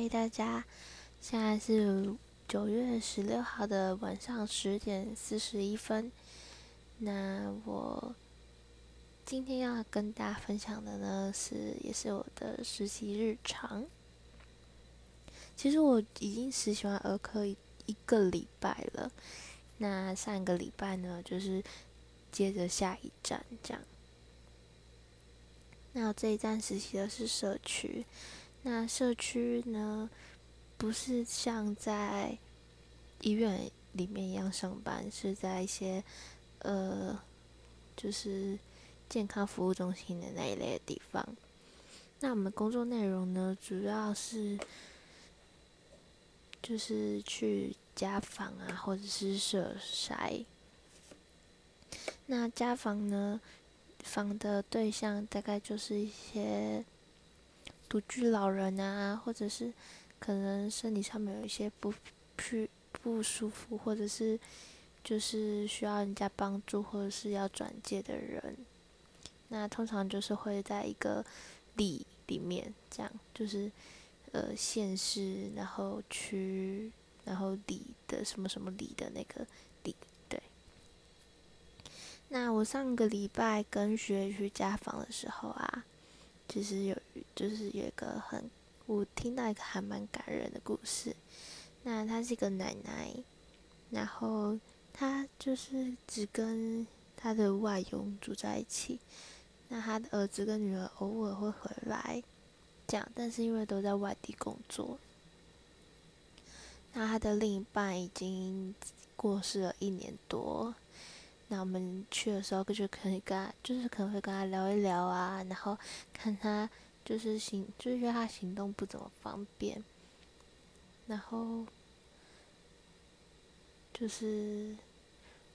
嗨，大家，现在是九月十六号的晚上十点四十一分。那我今天要跟大家分享的呢，是也是我的实习日常。其实我已经实习完儿科一一个礼拜了。那上一个礼拜呢，就是接着下一站这样。那这一站实习的是社区。那社区呢，不是像在医院里面一样上班，是在一些呃，就是健康服务中心的那一类的地方。那我们工作内容呢，主要是就是去家访啊，或者是设筛。那家访呢，访的对象大概就是一些。独居老人啊，或者是可能身体上面有一些不不不舒服，或者是就是需要人家帮助，或者是要转介的人，那通常就是会在一个里里面，这样就是呃县市，然后区，然后里的什么什么里的那个里，对。那我上个礼拜跟学去家访的时候啊。其实有，就是有一个很，我听到一个还蛮感人的故事。那她是一个奶奶，然后她就是只跟她的外佣住在一起。那她的儿子跟女儿偶尔会回来，这样，但是因为都在外地工作。那她的另一半已经过世了一年多。那我们去的时候，就可以跟他，就是可能会跟他聊一聊啊，然后看他就是行，就是觉得他行动不怎么方便，然后就是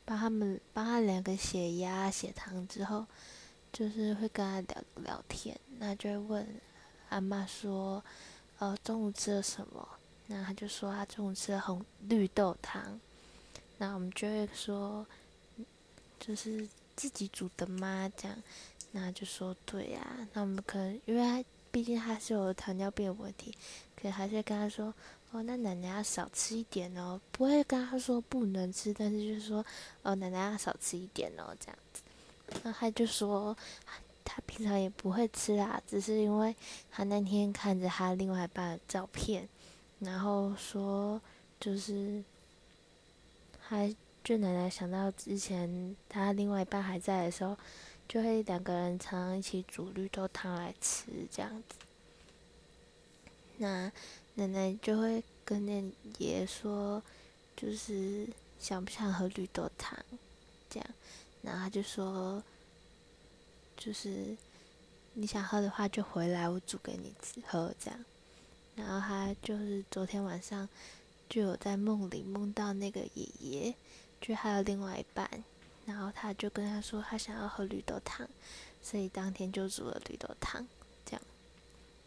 帮他们帮他量个血压、血糖之后，就是会跟他聊聊天，那就会问阿妈说，呃，中午吃了什么？那他就说他中午吃了红绿豆汤，那我们就会说。就是自己煮的吗？这样，那就说对呀。那我们可能，因为他毕竟他是有糖尿病的问题，可还是跟他说，哦，那奶奶要少吃一点哦。不会跟他说不能吃，但是就是说，哦，奶奶要少吃一点哦，这样子。那他就说，他平常也不会吃啊，只是因为他那天看着他另外一半的照片，然后说，就是还。就奶奶想到之前他另外一半还在的时候，就会两个人常常一起煮绿豆汤来吃这样子。那奶奶就会跟那爷爷说，就是想不想喝绿豆汤，这样，然后他就说，就是你想喝的话就回来，我煮给你吃喝这样。然后他就是昨天晚上就有在梦里梦到那个爷爷。就还有另外一半，然后他就跟他说他想要喝绿豆汤，所以当天就煮了绿豆汤，这样。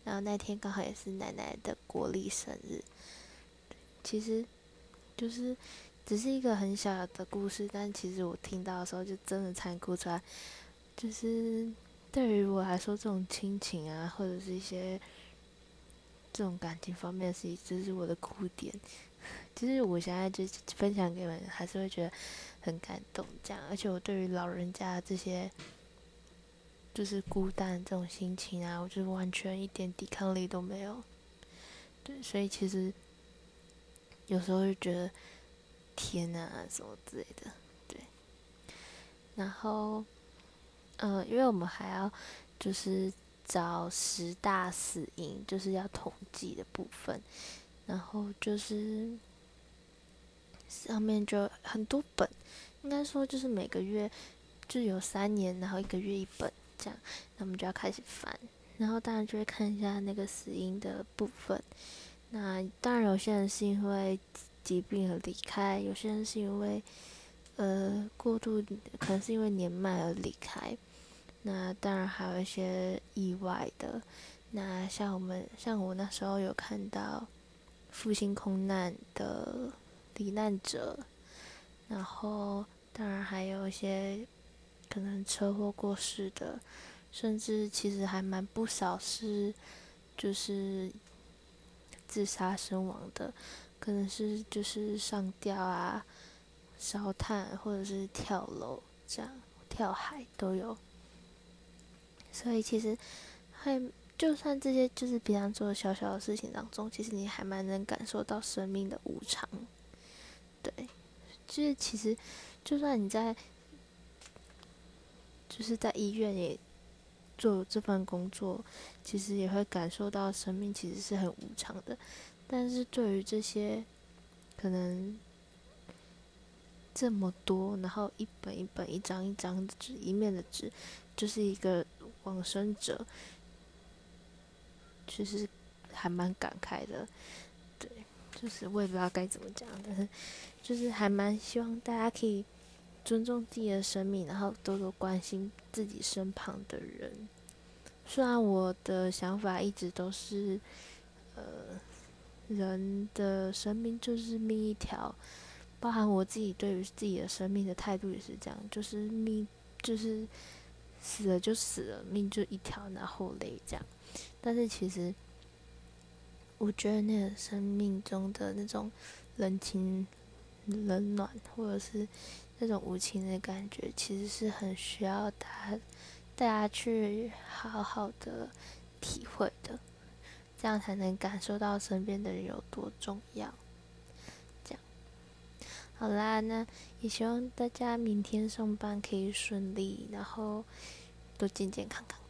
然后那天刚好也是奶奶的国历生日，其实就是只是一个很小的故事，但其实我听到的时候就真的残酷出来，就是对于我来说，这种亲情啊，或者是一些这种感情方面的事情，这是我的哭点。其实我现在就分享给你们，还是会觉得很感动，这样。而且我对于老人家这些，就是孤单这种心情啊，我就是完全一点抵抗力都没有。对，所以其实有时候就觉得天啊，什么之类的，对。然后，嗯，因为我们还要就是找十大死因，就是要统计的部分。然后就是上面就很多本，应该说就是每个月就有三年，然后一个月一本这样，那我们就要开始翻，然后当然就会看一下那个死因的部分。那当然有些人是因为疾病而离开，有些人是因为呃过度，可能是因为年迈而离开。那当然还有一些意外的。那像我们像我那时候有看到。复兴空难的罹难者，然后当然还有一些可能车祸过世的，甚至其实还蛮不少是就是自杀身亡的，可能是就是上吊啊、烧炭或者是跳楼这样、跳海都有。所以其实还就算这些就是平常做的小小的事情当中，其实你还蛮能感受到生命的无常。对，就是其实就算你在就是在医院里。做这份工作，其实也会感受到生命其实是很无常的。但是对于这些可能这么多，然后一本一本、一张一张的纸、一面的纸，就是一个往生者，其实还蛮感慨的。对，就是我也不知道该怎么讲，但是就是还蛮希望大家可以。尊重自己的生命，然后多多关心自己身旁的人。虽然我的想法一直都是，呃，人的生命就是命一条，包含我自己对于自己的生命的态度也是这样，就是命就是死了就死了，命就一条，然后嘞这样。但是其实，我觉得那个生命中的那种人情冷暖，或者是。那种无情的感觉，其实是很需要大家大家去好好的体会的，这样才能感受到身边的人有多重要。好啦，那也希望大家明天上班可以顺利，然后都健健康康。